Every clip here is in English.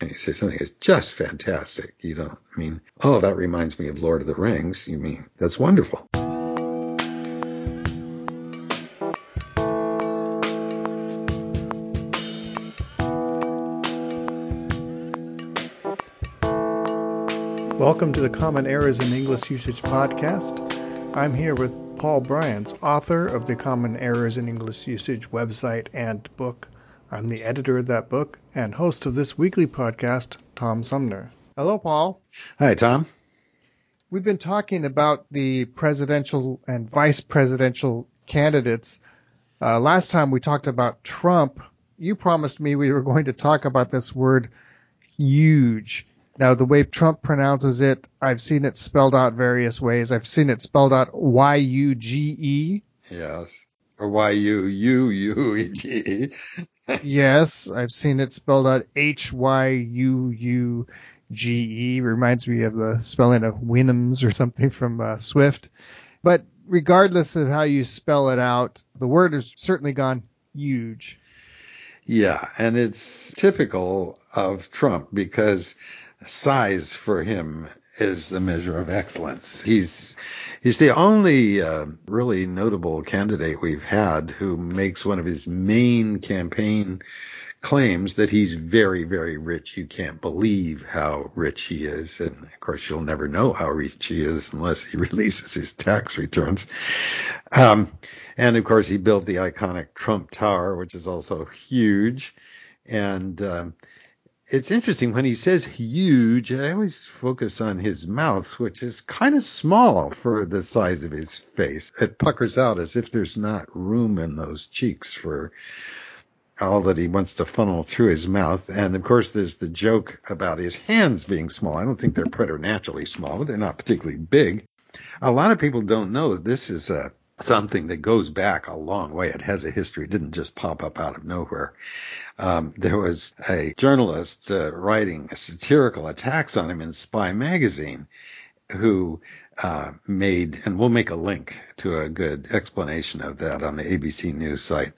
and you say something is just fantastic, you don't mean, oh, that reminds me of Lord of the Rings. You mean, that's wonderful. Welcome to the Common Errors in English Usage podcast. I'm here with Paul Brians, author of the Common Errors in English Usage website and book. I'm the editor of that book and host of this weekly podcast, Tom Sumner. Hello, Paul. Hi, Tom. We've been talking about the presidential and vice presidential candidates. Uh, last time we talked about Trump. You promised me we were going to talk about this word huge. Now, the way Trump pronounces it, I've seen it spelled out various ways. I've seen it spelled out Y U G E. Yes. Or Y U U U E G E. Yes, I've seen it spelled out H Y U U G E. Reminds me of the spelling of Houyhnhnms or something from uh, Swift. But regardless of how you spell it out, the word has certainly gone huge. Yeah, and it's typical of Trump because size for him is the measure of excellence. He's he's the only uh, really notable candidate we've had who makes one of his main campaign claims that he's very very rich. You can't believe how rich he is, and of course you'll never know how rich he is unless he releases his tax returns. Um, and of course he built the iconic Trump Tower, which is also huge, and um, it's interesting when he says huge, I always focus on his mouth, which is kind of small for the size of his face. It puckers out as if there's not room in those cheeks for all that he wants to funnel through his mouth. And of course, there's the joke about his hands being small. I don't think they're preternaturally small, but they're not particularly big. A lot of people don't know that this is a something that goes back a long way. It has a history. It didn't just pop up out of nowhere. Um, there was a journalist uh, writing satirical attacks on him in Spy magazine who uh, made, and we'll make a link to a good explanation of that on the ABC News site.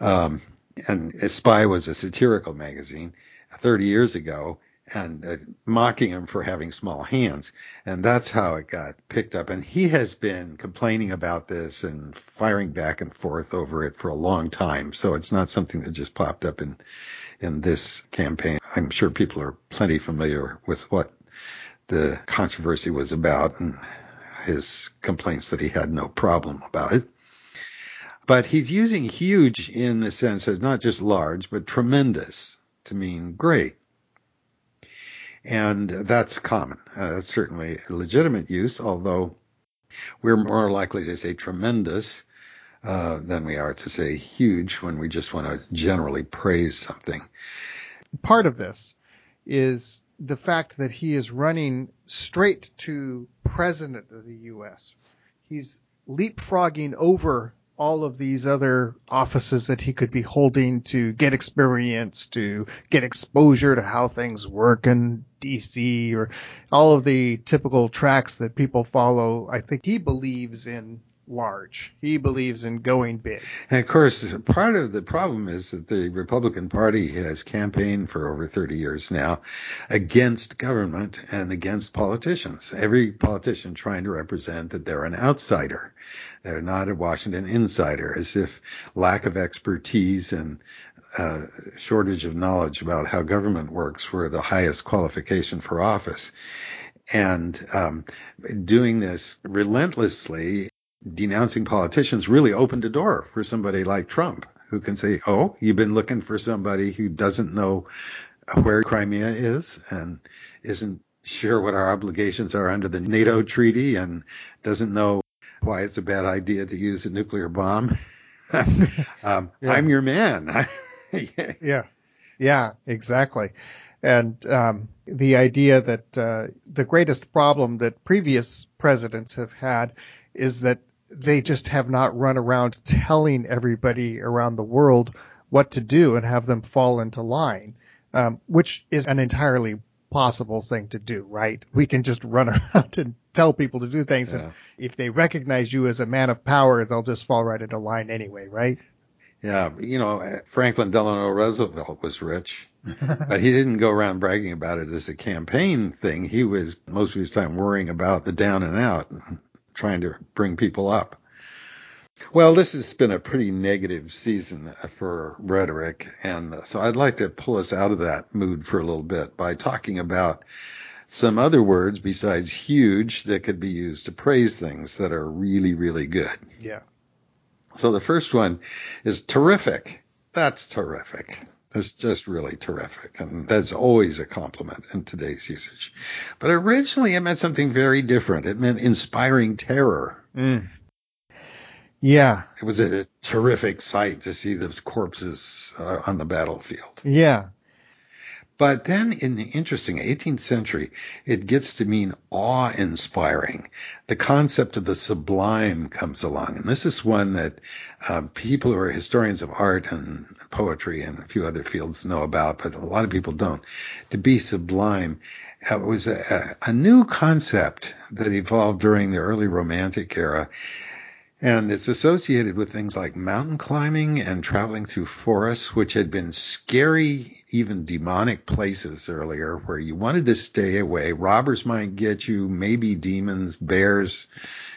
Um, and Spy was a satirical magazine 30 years ago, and uh, mocking him for having small hands. And that's how it got picked up. And he has been complaining about this and firing back and forth over it for a long time. So it's not something that just popped up in, in this campaign. I'm sure people are plenty familiar with what the controversy was about and his complaints that he had no problem about it. But he's using huge in the sense of not just large, but tremendous to mean great and that's common. Uh, that's certainly legitimate use, although we're more likely to say tremendous uh, than we are to say huge when we just want to generally praise something. Part of this is the fact that he is running straight to president of the U.S. He's leapfrogging over all of these other offices that he could be holding to get experience, to get exposure to how things work in DC or all of the typical tracks that people follow. I think he believes in large. He believes in going big. And of course, part of the problem is that the Republican Party has campaigned for over 30 years now against government and against politicians. Every politician trying to represent that they're an outsider. They're not a Washington insider, as if lack of expertise and uh, shortage of knowledge about how government works were the highest qualification for office. And um, doing this relentlessly denouncing politicians really opened a door for somebody like Trump who can say, Oh, you've been looking for somebody who doesn't know where Crimea is and isn't sure what our obligations are under the NATO treaty and doesn't know why it's a bad idea to use a nuclear bomb. um, yeah. I'm your man. yeah. Yeah, exactly. And um, the idea that uh, the greatest problem that previous presidents have had is that they just have not run around telling everybody around the world what to do and have them fall into line, um, which is an entirely possible thing to do, right? We can just run around and tell people to do things. Yeah. And if they recognize you as a man of power, they'll just fall right into line anyway, right? Yeah. You know, Franklin Delano Roosevelt was rich. but he didn't go around bragging about it as a campaign thing. He was most of his time worrying about the down and out, trying to bring people up. Well, this has been a pretty negative season for rhetoric, and so I'd like to pull us out of that mood for a little bit by talking about some other words besides huge that could be used to praise things that are really, really good. Yeah. So the first one is terrific. That's terrific. It's just really terrific. And that's always a compliment in today's usage. But originally it meant something very different. It meant inspiring terror. Mm. Yeah. It was a terrific sight to see those corpses uh, on the battlefield. Yeah. But then in the interesting 18th century, it gets to mean awe inspiring. The concept of the sublime comes along. And this is one that uh, people who are historians of art and poetry and a few other fields know about, but a lot of people don't. To be sublime uh, was a, a new concept that evolved during the early romantic era. And it's associated with things like mountain climbing and traveling through forests, which had been scary, even demonic places earlier where you wanted to stay away. Robbers might get you, maybe demons, bears,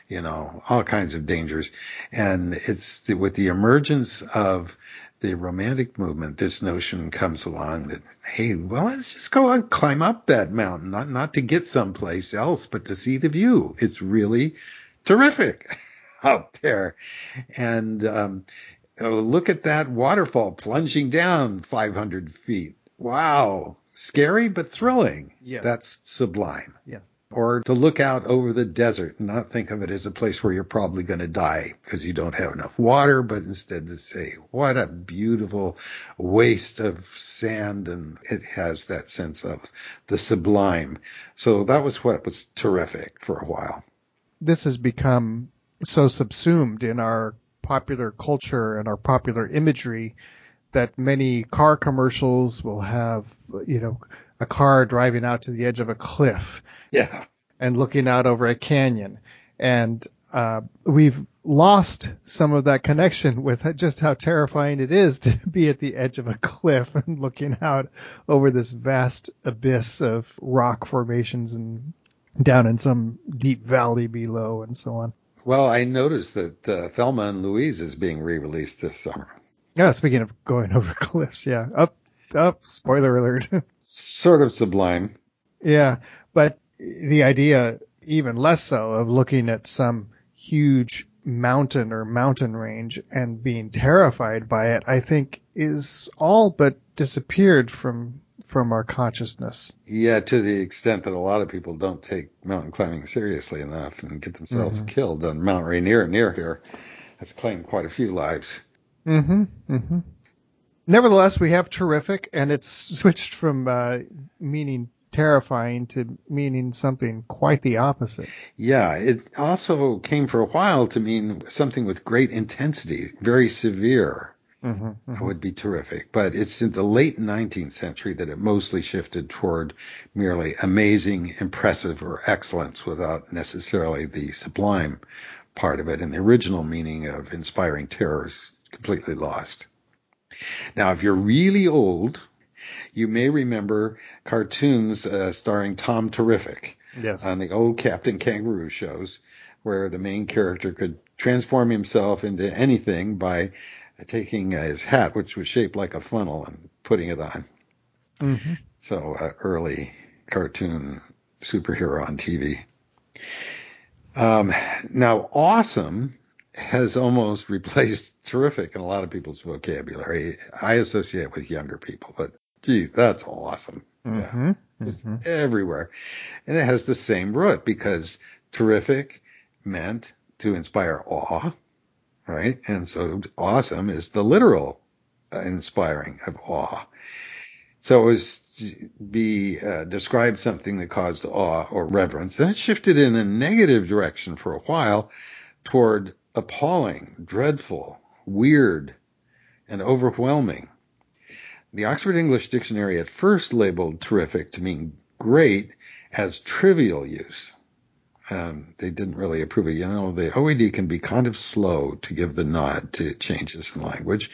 you know, all kinds of dangers. And it's with the emergence of the romantic movement, this notion comes along that, hey, well, let's just go and climb up that mountain, not, not to get someplace else, but to see the view. It's really terrific. out there. And um, oh, look at that waterfall plunging down 500 feet. Wow. Scary, but thrilling. Yes. That's sublime. Yes. Or to look out over the desert and not think of it as a place where you're probably going to die because you don't have enough water, but instead to say, what a beautiful waste of sand. And it has that sense of the sublime. So that was what was terrific for a while. This has become so subsumed in our popular culture and our popular imagery that many car commercials will have, you know, a car driving out to the edge of a cliff. Yeah. And looking out over a canyon. And, uh, we've lost some of that connection with just how terrifying it is to be at the edge of a cliff and looking out over this vast abyss of rock formations and down in some deep valley below and so on. Well, I noticed that uh, Thelma and Louise is being re-released this summer. Yeah, speaking of going over cliffs, yeah. Up, up, spoiler alert. sort of sublime. Yeah, but the idea, even less so, of looking at some huge mountain or mountain range and being terrified by it, I think is all but disappeared from from our consciousness. Yeah, to the extent that a lot of people don't take mountain climbing seriously enough and get themselves mm-hmm. killed on Mount Rainier near here. That's claimed quite a few lives. Mm-hmm. Mm-hmm. Nevertheless, we have terrific, and it's switched from uh, meaning terrifying to meaning something quite the opposite. Yeah, it also came for a while to mean something with great intensity, very severe. Mm-hmm, mm-hmm. would be terrific. But it's in the late 19th century that it mostly shifted toward merely amazing, impressive, or excellence without necessarily the sublime part of it. And the original meaning of inspiring terror is completely lost. Now, if you're really old, you may remember cartoons uh, starring Tom Terrific yes. on the old Captain Kangaroo shows, where the main character could transform himself into anything by taking his hat, which was shaped like a funnel, and putting it on. Mm-hmm. So uh, early cartoon superhero on TV. Um, now, awesome has almost replaced terrific in a lot of people's vocabulary. I associate it with younger people, but gee, that's awesome. Mm-hmm. Yeah. Just mm-hmm. everywhere. And it has the same root because terrific meant to inspire awe right? And so awesome is the literal inspiring of awe. So it was be uh, describe something that caused awe or reverence. Then it shifted in a negative direction for a while toward appalling, dreadful, weird, and overwhelming. The Oxford English Dictionary at first labeled terrific to mean great as trivial use um, they didn't really approve it. You know, the OED can be kind of slow to give the nod to changes in language.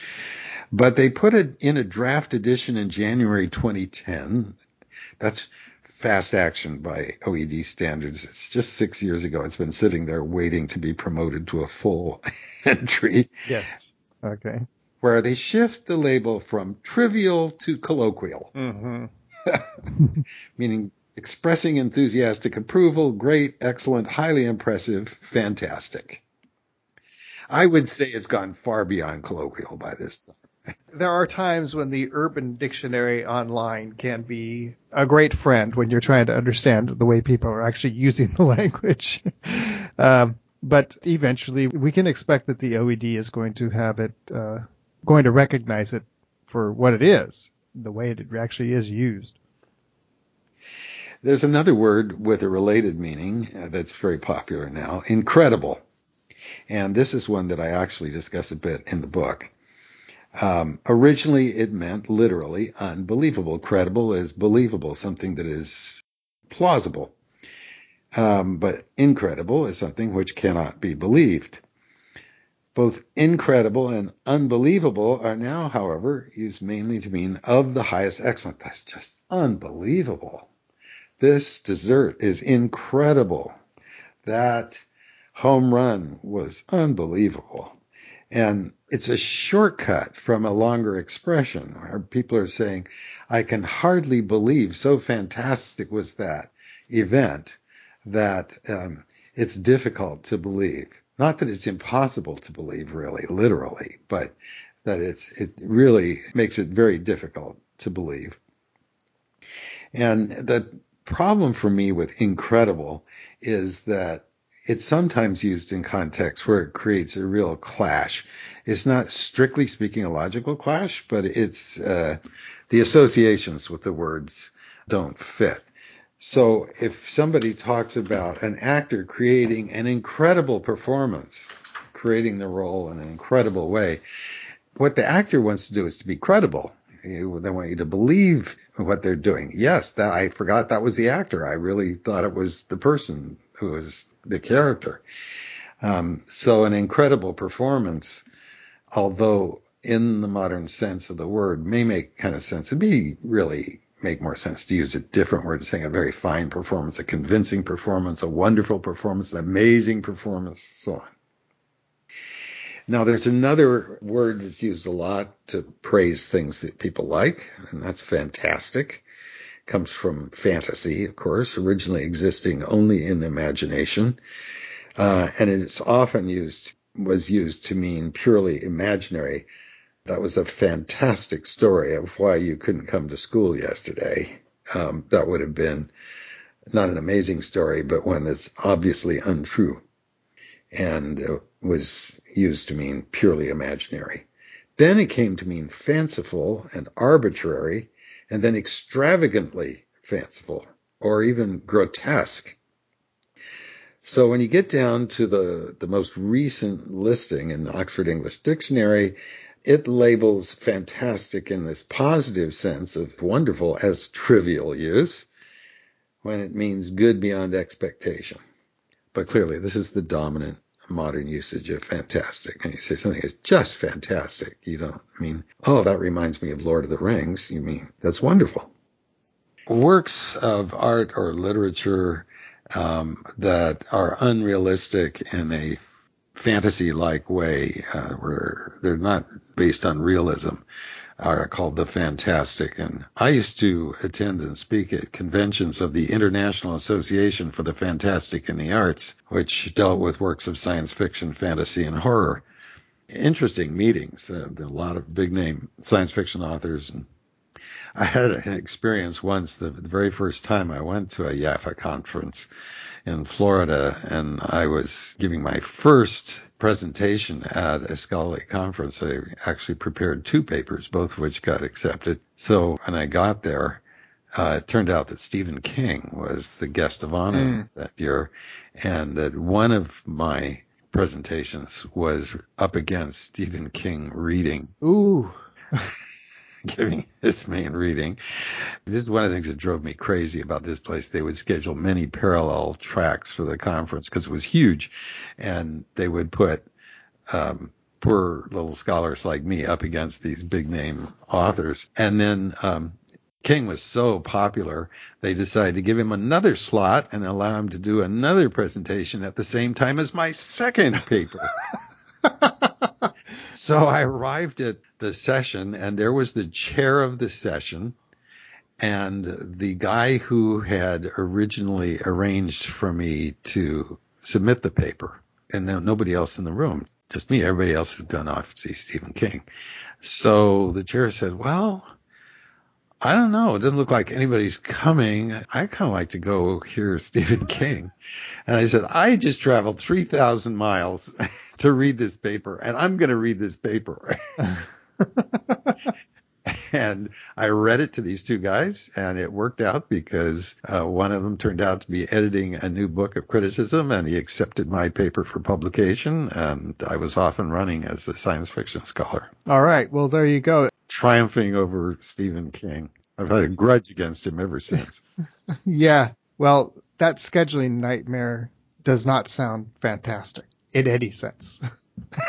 But they put it in a draft edition in January 2010. That's fast action by OED standards. It's just six years ago. It's been sitting there waiting to be promoted to a full entry. Yes. Okay. Where they shift the label from trivial to colloquial. Mm-hmm. Meaning expressing enthusiastic approval, great, excellent, highly impressive, fantastic. I would say it's gone far beyond colloquial by this time. There are times when the Urban Dictionary online can be a great friend when you're trying to understand the way people are actually using the language. um, but eventually, we can expect that the OED is going to have it, uh, going to recognize it for what it is, the way it actually is used. There's another word with a related meaning uh, that's very popular now, incredible. And this is one that I actually discuss a bit in the book. Um, originally, it meant literally unbelievable. Credible is believable, something that is plausible. Um, but incredible is something which cannot be believed. Both incredible and unbelievable are now, however, used mainly to mean of the highest excellence. That's just unbelievable. This dessert is incredible. That home run was unbelievable. And it's a shortcut from a longer expression where people are saying, I can hardly believe so fantastic was that event that um, it's difficult to believe. Not that it's impossible to believe, really, literally, but that it's it really makes it very difficult to believe. And the problem for me with incredible is that it's sometimes used in context where it creates a real clash. It's not strictly speaking a logical clash, but it's uh, the associations with the words don't fit. So if somebody talks about an actor creating an incredible performance, creating the role in an incredible way, what the actor wants to do is to be credible. They want you to believe what they're doing. Yes, that I forgot that was the actor. I really thought it was the person who was the character. Um, so an incredible performance, although in the modern sense of the word may make kind of sense. It'd be really make more sense to use a different word, saying a very fine performance, a convincing performance, a wonderful performance, an amazing performance, so on. Now, there's another word that's used a lot to praise things that people like, and that's fantastic. Comes from fantasy, of course, originally existing only in the imagination, uh, and it's often used was used to mean purely imaginary. That was a fantastic story of why you couldn't come to school yesterday. Um, that would have been not an amazing story, but one that's obviously untrue and was used to mean purely imaginary. Then it came to mean fanciful and arbitrary, and then extravagantly fanciful or even grotesque. So when you get down to the, the most recent listing in the Oxford English Dictionary, it labels fantastic in this positive sense of wonderful as trivial use when it means good beyond expectation. But clearly, this is the dominant modern usage of fantastic. And you say something is just fantastic. You don't mean, oh, that reminds me of Lord of the Rings. You mean, that's wonderful. Works of art or literature um, that are unrealistic in a fantasy like way, uh, where they're not based on realism, are called the fantastic. And I used to attend and speak at conventions of the International Association for the Fantastic in the Arts, which dealt with works of science fiction, fantasy, and horror. Interesting meetings. Uh, a lot of big name science fiction authors. And I had an experience once, the, the very first time I went to a IAFA conference in Florida, and I was giving my first presentation at a scholarly conference. I actually prepared two papers, both of which got accepted. So when I got there, uh, it turned out that Stephen King was the guest of honor mm. that year, and that one of my presentations was up against Stephen King reading. Ooh. giving his main reading. This is one of the things that drove me crazy about this place. They would schedule many parallel tracks for the conference because it was huge, and they would put um, poor little scholars like me up against these big name authors. And then, um, King was so popular, they decided to give him another slot and allow him to do another presentation at the same time as my second paper. so I arrived at the session and there was the chair of the session and the guy who had originally arranged for me to submit the paper and then nobody else in the room, just me. Everybody else had gone off to see Stephen King. So the chair said, well, I don't know. It doesn't look like anybody's coming. I kind of like to go hear Stephen King. And I said, I just traveled 3,000 miles to read this paper and I'm going to read this paper. and I read it to these two guys and it worked out because uh, one of them turned out to be editing a new book of criticism and he accepted my paper for publication and I was off and running as a science fiction scholar. All right. Well, there you go triumphing over Stephen King. I've had a grudge against him ever since. yeah. Well, that scheduling nightmare does not sound fantastic in any sense.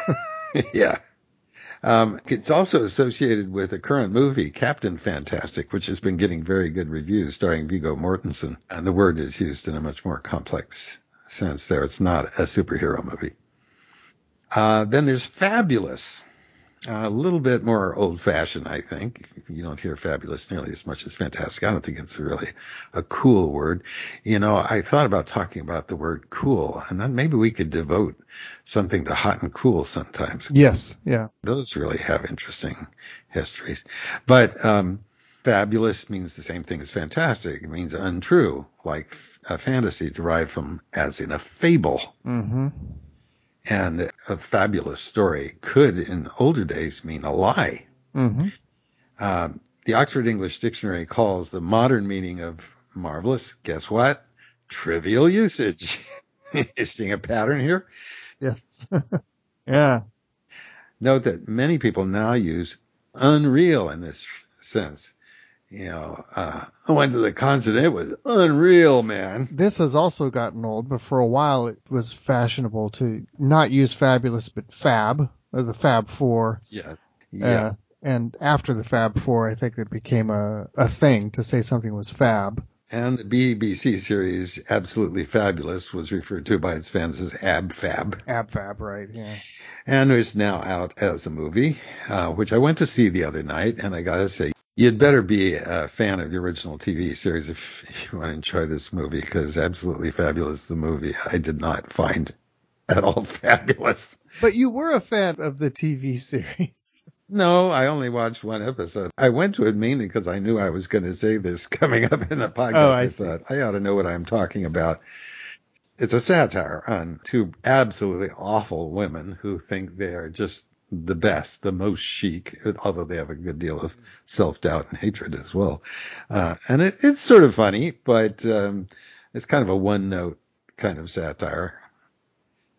yeah. Um, it's also associated with a current movie, Captain Fantastic, which has been getting very good reviews, starring Viggo Mortensen. And the word is used in a much more complex sense there. It's not a superhero movie. Uh, then there's Fabulous, a little bit more old fashioned, I think. You don't hear fabulous nearly as much as fantastic. I don't think it's really a cool word. You know, I thought about talking about the word cool and then maybe we could devote something to hot and cool sometimes. Yes. Yeah. Those really have interesting histories. But, um, fabulous means the same thing as fantastic. It means untrue, like a fantasy derived from as in a fable. Mm-hmm. And a fabulous story could, in older days, mean a lie. Mm-hmm. Um, the Oxford English Dictionary calls the modern meaning of marvelous, guess what? Trivial usage. you seeing a pattern here? Yes. yeah. Note that many people now use unreal in this sense you know, uh, I went to the concert. It was unreal, man. This has also gotten old, but for a while it was fashionable to not use fabulous, but fab, or the Fab Four. Yes. Yeah. Uh, and after the Fab Four, I think it became a, a thing to say something was fab. And the BBC series Absolutely Fabulous was referred to by its fans as Ab Fab. Ab Fab, right, yeah. And is now out as a movie, uh, which I went to see the other night, and I gotta say, You'd better be a fan of the original TV series if, if you want to enjoy this movie because absolutely fabulous. The movie I did not find at all fabulous. But you were a fan of the TV series. No, I only watched one episode. I went to it mainly because I knew I was going to say this coming up in the oh, podcast. Oh, I, I thought I ought to know what I'm talking about. It's a satire on two absolutely awful women who think they are just the best, the most chic, although they have a good deal of self doubt and hatred as well. Uh, and it, it's sort of funny, but um, it's kind of a one note kind of satire.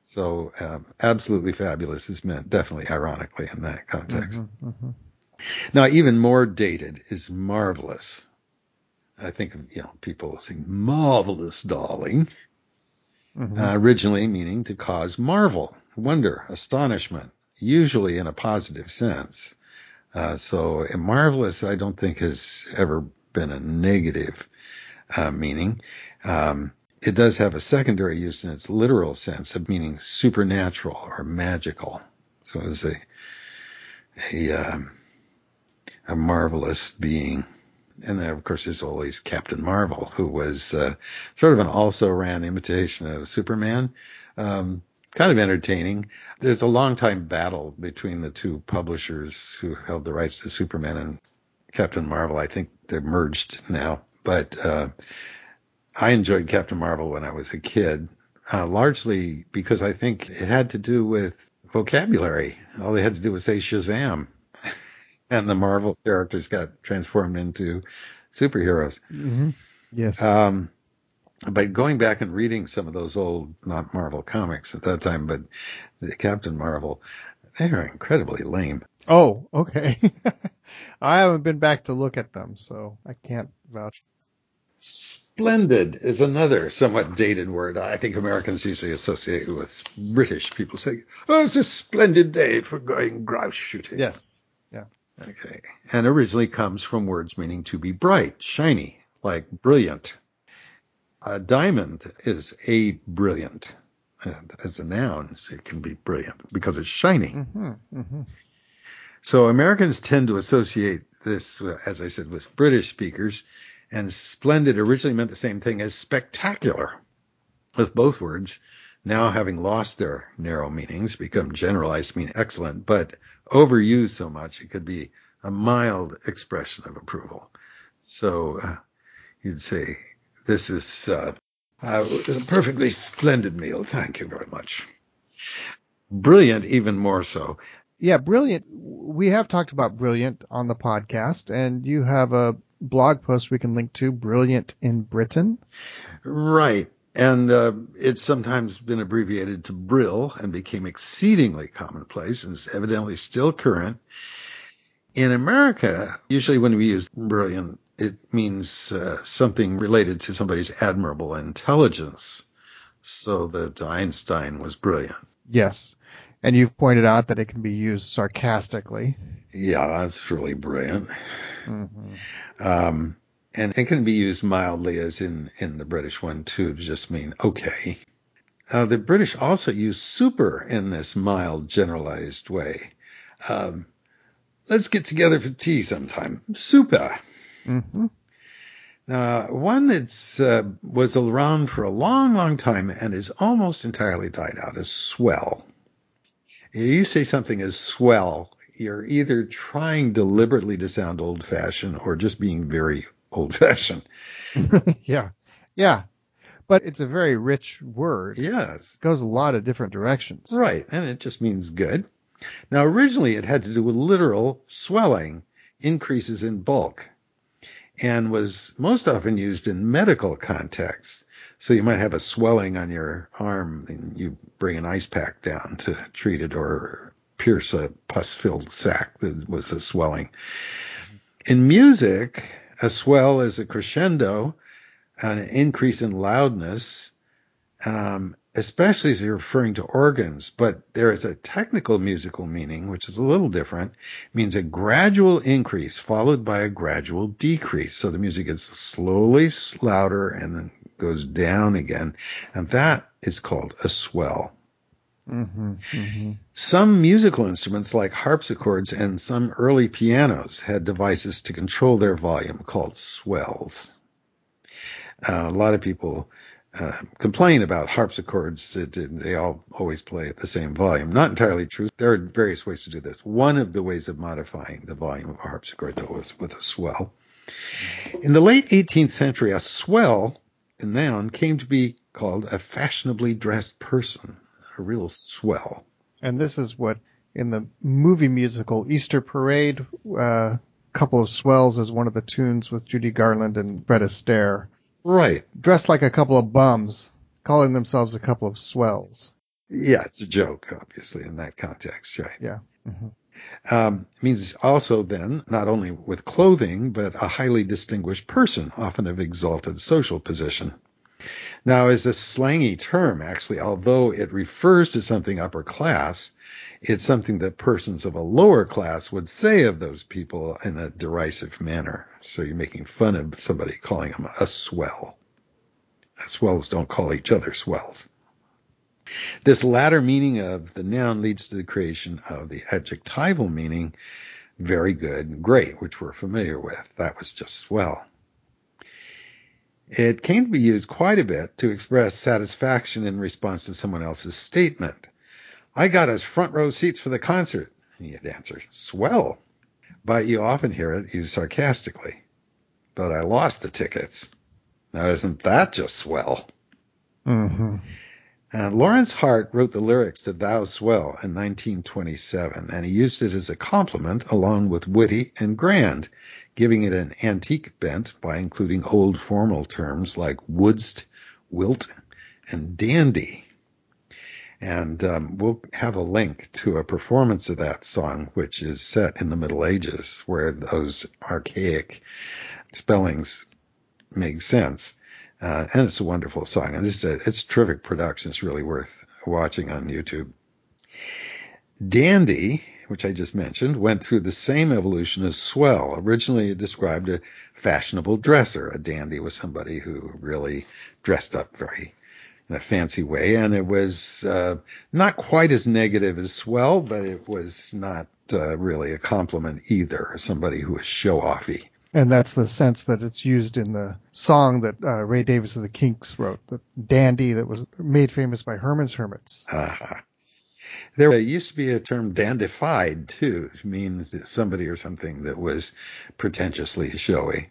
So um, absolutely fabulous is meant definitely ironically in that context. Mm-hmm, mm-hmm. Now, even more dated is marvelous. I think of, you know, people saying marvelous, darling. Mm-hmm. Uh, originally meaning to cause marvel, wonder, astonishment, usually in a positive sense. Uh, so marvelous, I don't think has ever been a negative uh, meaning. Um, it does have a secondary use in its literal sense of meaning supernatural or magical. So it's a a, um, a marvelous being. And then, of course, there's always Captain Marvel, who was uh, sort of an also ran imitation of Superman. Um, kind of entertaining. There's a long time battle between the two publishers who held the rights to Superman and Captain Marvel. I think they're merged now, but uh, I enjoyed Captain Marvel when I was a kid, uh, largely because I think it had to do with vocabulary. All they had to do was say Shazam, and the Marvel characters got transformed into superheroes. Mm-hmm. Yes. Um, but going back and reading some of those old, not Marvel comics at that time, but the Captain Marvel, they are incredibly lame. Oh, okay. I haven't been back to look at them, so I can't vouch. Splendid is another somewhat dated word. I think Americans usually associate it with British people saying, "Oh, it's a splendid day for going grouse shooting." Yes. Yeah. Okay. And originally comes from words meaning to be bright, shiny, like brilliant. A diamond is a brilliant. And as a noun, it can be brilliant because it's shiny. Mm-hmm. Mm-hmm. So Americans tend to associate this, uh, as I said, with British speakers, and splendid originally meant the same thing as spectacular, with both words now having lost their narrow meanings, become generalized to mean excellent, but overused so much it could be a mild expression of approval. So uh, you'd say, "This is uh, uh, a perfectly splendid meal. Thank you very much." Brilliant, even more so. Yeah, brilliant. We have talked about brilliant on the podcast, and you have a blog post we can link to, Brilliant in Britain. Right. And uh, it's sometimes been abbreviated to Brill and became exceedingly commonplace and is evidently still current. In America, usually when we use brilliant, it means uh, something related to somebody's admirable intelligence. So that Einstein was brilliant. Yes. And you've pointed out that it can be used sarcastically. Yeah, that's really brilliant. Mm-hmm. Um, and it can be used mildly, as in in the British one too, to just mean okay. Uh, the British also use super in this mild, generalized way. Um, let's get together for tea sometime. Super. Mm-hmm. Now, one that's uh, was around for a long, long time and is almost entirely died out is swell. You say something is swell, you're either trying deliberately to sound old fashioned or just being very old fashioned. yeah. Yeah. But it's a very rich word. Yes. It goes a lot of different directions. Right. And it just means good. Now, originally it had to do with literal swelling, increases in bulk, and was most often used in medical contexts. So you might have a swelling on your arm and you bring an ice pack down to treat it or pierce a pus filled sac that was a swelling. In music, a swell is a crescendo, an increase in loudness, um, especially as you're referring to organs, but there is a technical musical meaning, which is a little different. It means a gradual increase followed by a gradual decrease. So the music gets slowly louder and then goes down again. And that is called a swell. Mm-hmm, mm-hmm. Some musical instruments like harpsichords and some early pianos had devices to control their volume called swells. Uh, a lot of people uh, complain about harpsichords that they all always play at the same volume. Not entirely true. There are various ways to do this. One of the ways of modifying the volume of a harpsichord, though, was with a swell. In the late 18th century, a swell, a noun, came to be called a fashionably dressed person a real swell. And this is what in the movie musical Easter Parade, a uh, couple of swells is one of the tunes with Judy Garland and Fred Astaire. Right. Dressed like a couple of bums, calling themselves a couple of swells. Yeah, it's a joke, obviously, in that context, right? Yeah. Mm-hmm. Um, means also then not only with clothing, but a highly distinguished person, often of exalted social position. Now, as a slangy term, actually, although it refers to something upper class, it's something that persons of a lower class would say of those people in a derisive manner. So you're making fun of somebody calling them a swell. Swells don't call each other swells. This latter meaning of the noun leads to the creation of the adjectival meaning very good, great, which we're familiar with. That was just swell. It came to be used quite a bit to express satisfaction in response to someone else's statement. I got us front row seats for the concert. And you'd answer, swell. But you often hear it used sarcastically. But I lost the tickets. Now isn't that just swell? Mm-hmm. And Lorenz Hart wrote the lyrics to Thou Swell in 1927, and he used it as a compliment along with witty and grand giving it an antique bent by including old formal terms like wouldst, wilt, and dandy. And um, we'll have a link to a performance of that song, which is set in the Middle Ages, where those archaic spellings make sense. Uh, and it's a wonderful song. And a, it's a terrific production. It's really worth watching on YouTube. Dandy, which I just mentioned, went through the same evolution as swell. Originally, it described a fashionable dresser. A dandy was somebody who really dressed up very in a fancy way, and it was uh, not quite as negative as swell, but it was not uh, really a compliment either. Somebody who was show offy. And that's the sense that it's used in the song that uh, Ray Davies of the Kinks wrote, the dandy that was made famous by Herman's Hermits. Uh-huh. There used to be a term dandified too, which means somebody or something that was pretentiously showy.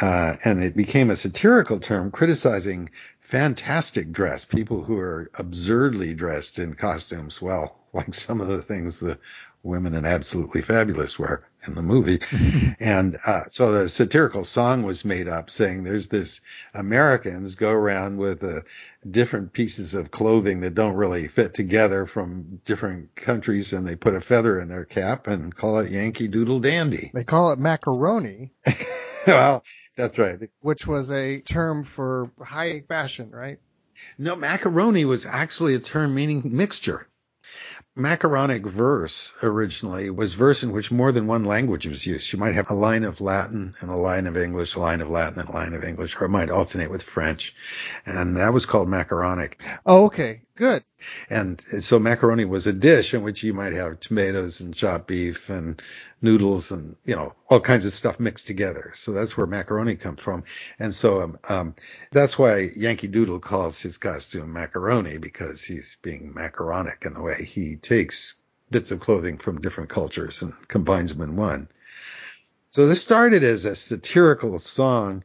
Uh, and it became a satirical term criticizing fantastic dress, people who are absurdly dressed in costumes. Well, like some of the things the women in Absolutely Fabulous were in the movie. and uh, so the satirical song was made up saying there's this Americans go around with uh, different pieces of clothing that don't really fit together from different countries and they put a feather in their cap and call it Yankee Doodle Dandy. They call it macaroni. well, that's right. Which was a term for high fashion, right? No, macaroni was actually a term meaning mixture. Macaronic verse originally was verse in which more than one language was used. You might have a line of Latin and a line of English, a line of Latin and a line of English, or it might alternate with French. And that was called macaronic. Oh, okay. Good. And so macaroni was a dish in which you might have tomatoes and chopped beef and noodles and, you know, all kinds of stuff mixed together. So that's where macaroni comes from. And so, um, um, that's why Yankee Doodle calls his costume macaroni because he's being macaronic in the way he takes bits of clothing from different cultures and combines them in one. So this started as a satirical song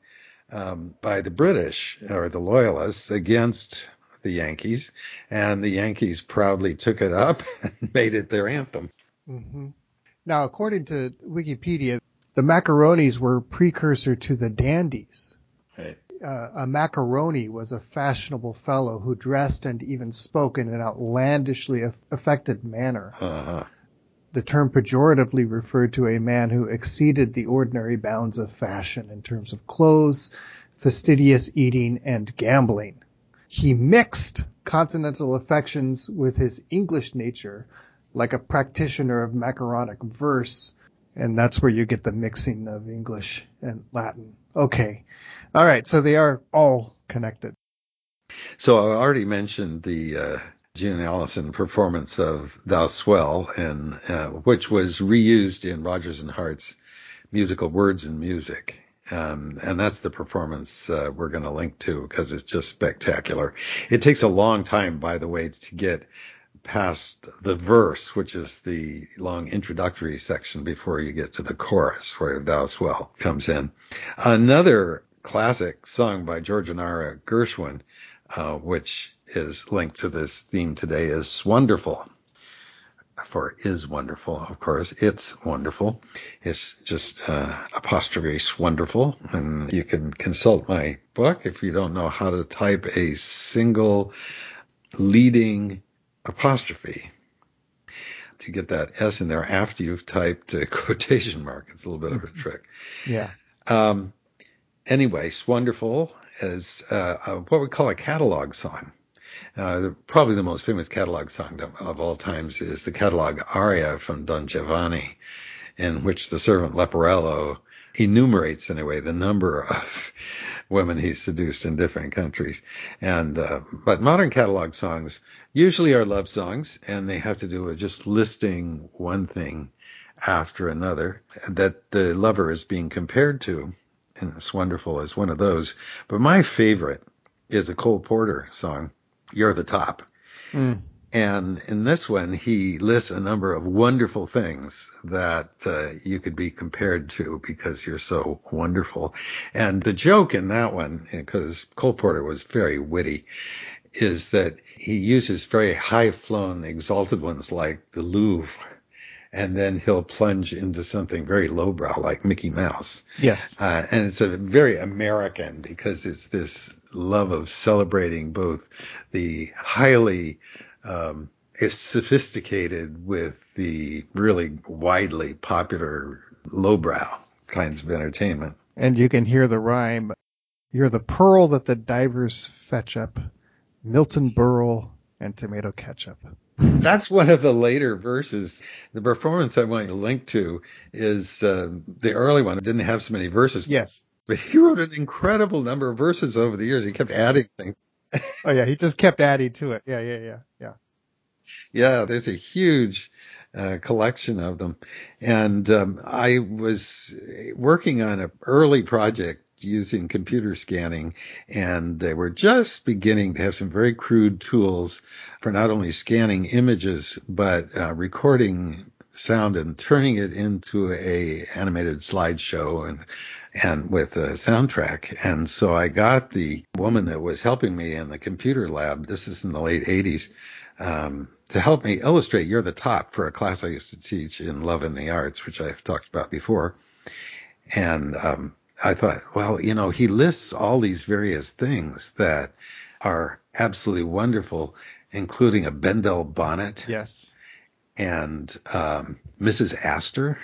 um, by the British or the Loyalists against the Yankees, and the Yankees proudly took it up and made it their anthem. Mm-hmm. Now, according to Wikipedia, the macaronis were precursor to the dandies. Right. Uh, a macaroni was a fashionable fellow who dressed and even spoke in an outlandishly affected manner. Uh-huh. The term pejoratively referred to a man who exceeded the ordinary bounds of fashion in terms of clothes, fastidious eating, and gambling. He mixed continental affections with his English nature, like a practitioner of macaronic verse, and that's where you get the mixing of English and Latin. Okay. All right. So they are all connected. So I already mentioned the uh, June Allyson performance of Thou Swell, and uh, which was reused in Rodgers and Hart's musical Words and Music. Um, and that's the performance uh, we're going to link to because it's just spectacular. It takes a long time, by the way, to get past the verse, which is the long introductory section before you get to the chorus where Thou Swell comes in. Another classic song by George and Ira Gershwin, uh, which is linked to this theme today is Wonderful for is wonderful, of course. It's wonderful. It's just uh, apostrophe wonderful. And you can consult my book if you don't know how to type a single leading apostrophe to get that S in there after you've typed a quotation mark. It's a little bit of a trick. Yeah. Um, anyway, wonderful is uh, what we call a catalog song. Uh, the, probably the most famous catalog song of all times is the catalog aria from Don Giovanni, in which the servant Leporello enumerates anyway the number of women he's seduced in different countries. And uh, but modern catalog songs usually are love songs, and they have to do with just listing one thing after another that the lover is being compared to. And it's wonderful as one of those. But my favorite is a Cole Porter song you're the top. Mm. And in this one, he lists a number of wonderful things that uh, you could be compared to because you're so wonderful. And the joke in that one, because Cole Porter was very witty, is that he uses very high flown, exalted ones like the Louvre and then he'll plunge into something very lowbrow like Mickey Mouse. Yes. Uh, and it's a very American because it's this love of celebrating both the highly um, is sophisticated with the really widely popular lowbrow kinds of entertainment. and you can hear the rhyme. You're the pearl that the divers fetch up, Milton Berle and tomato ketchup. That's one of the later verses. The performance I want to link to is uh, the early one. It didn't have so many verses. Yes. But he wrote an incredible number of verses over the years. He kept adding things. Oh yeah, he just kept adding to it. Yeah, yeah, yeah, yeah. Yeah, there's a huge uh, collection of them. And um, I was working on an early project using computer scanning and they were just beginning to have some very crude tools for not only scanning images but uh, recording sound and turning it into a animated slideshow and and with a soundtrack. And so I got the woman that was helping me in the computer lab. This is in the late 80s. Um, to help me illustrate You're the Top for a class I used to teach in Love and the Arts, which I've talked about before. And um, I thought, well, you know, he lists all these various things that are absolutely wonderful, including a Bendel bonnet. Yes. And um, Mrs. Astor.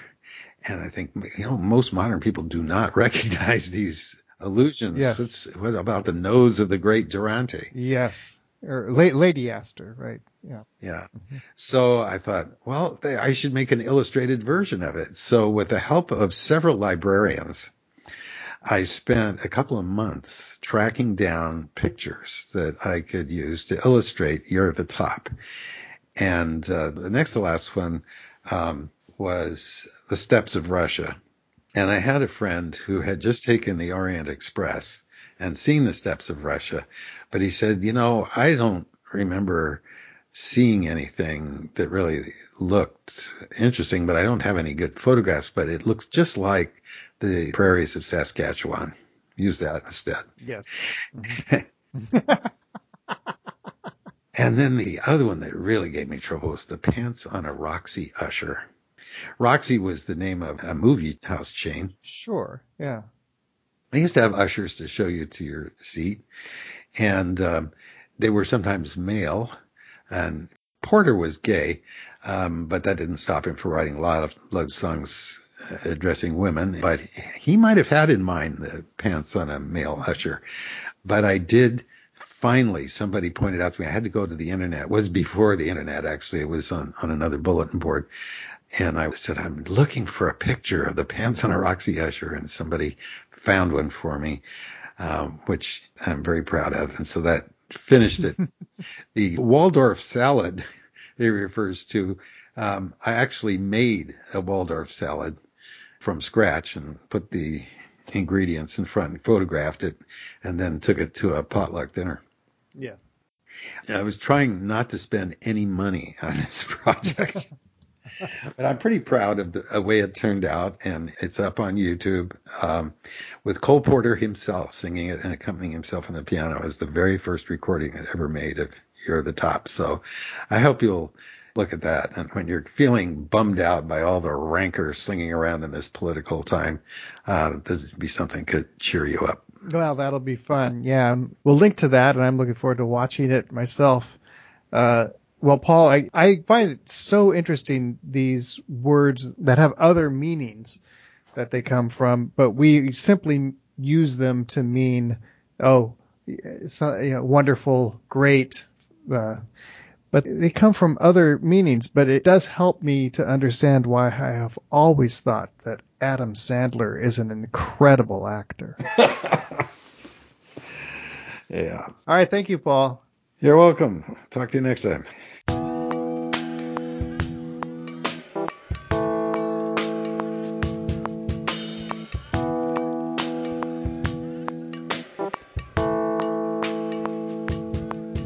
And I think, you know, most modern people do not recognize these allusions. Yes. What's, what about the nose of the great Durante? Yes. Or Lady Astor, right? Yeah. Yeah. Mm-hmm. So I thought, well, I should make an illustrated version of it. So with the help of several librarians, I spent a couple of months tracking down pictures that I could use to illustrate You're the Top. And uh, the next to last one um, was The Steppes of Russia. And I had a friend who had just taken the Orient Express and seen the steppes of Russia, but he said, you know, I don't remember seeing anything that really looked interesting, but I don't have any good photographs, but it looks just like the prairies of Saskatchewan. Use that instead. Yes. And then the other one that really gave me trouble was the pants on a Roxy Usher. Roxy was the name of a movie house chain. Sure. Yeah. They used to have ushers to show you to your seat, and um, they were sometimes male. And Porter was gay, um, but that didn't stop him from writing a lot of love songs addressing women, but he might have had in mind the pants on a male usher. But I did finally, somebody pointed out to me, I had to go to the internet. It was before the internet, actually. It was on, on another bulletin board. And I said, I'm looking for a picture of the pants on a Roxy Usher. And somebody found one for me, um, which I'm very proud of. And so that finished it. the Waldorf salad it refers to, um, I actually made a Waldorf salad from scratch and put the ingredients in front and photographed it and then took it to a potluck dinner. Yes. I was trying not to spend any money on this project. but I'm pretty proud of the way it turned out, and it's up on YouTube um, with Cole Porter himself singing it and accompanying himself on the piano as the very first recording I ever made of "You're the Top." So I hope you'll look at that. And when you're feeling bummed out by all the rancor slinging around in this political time, uh, this would be something could cheer you up. Well, that'll be fun. Yeah. We'll link to that and I'm looking forward to watching it myself. Uh, well, Paul, I, I find it so interesting these words that have other meanings that they come from, but we simply use them to mean, oh, so, you know, wonderful, great, uh, but they come from other meanings. But it does help me to understand why I have always thought that Adam Sandler is an incredible actor. yeah. All right. Thank you, Paul. You're welcome. Talk to you next time.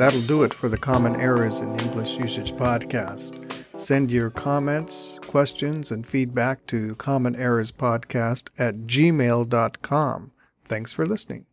That'll do it for the Common Errors in English Usage podcast. Send your comments, questions, and feedback to Common Errors Podcast at gmail.com. Thanks for listening.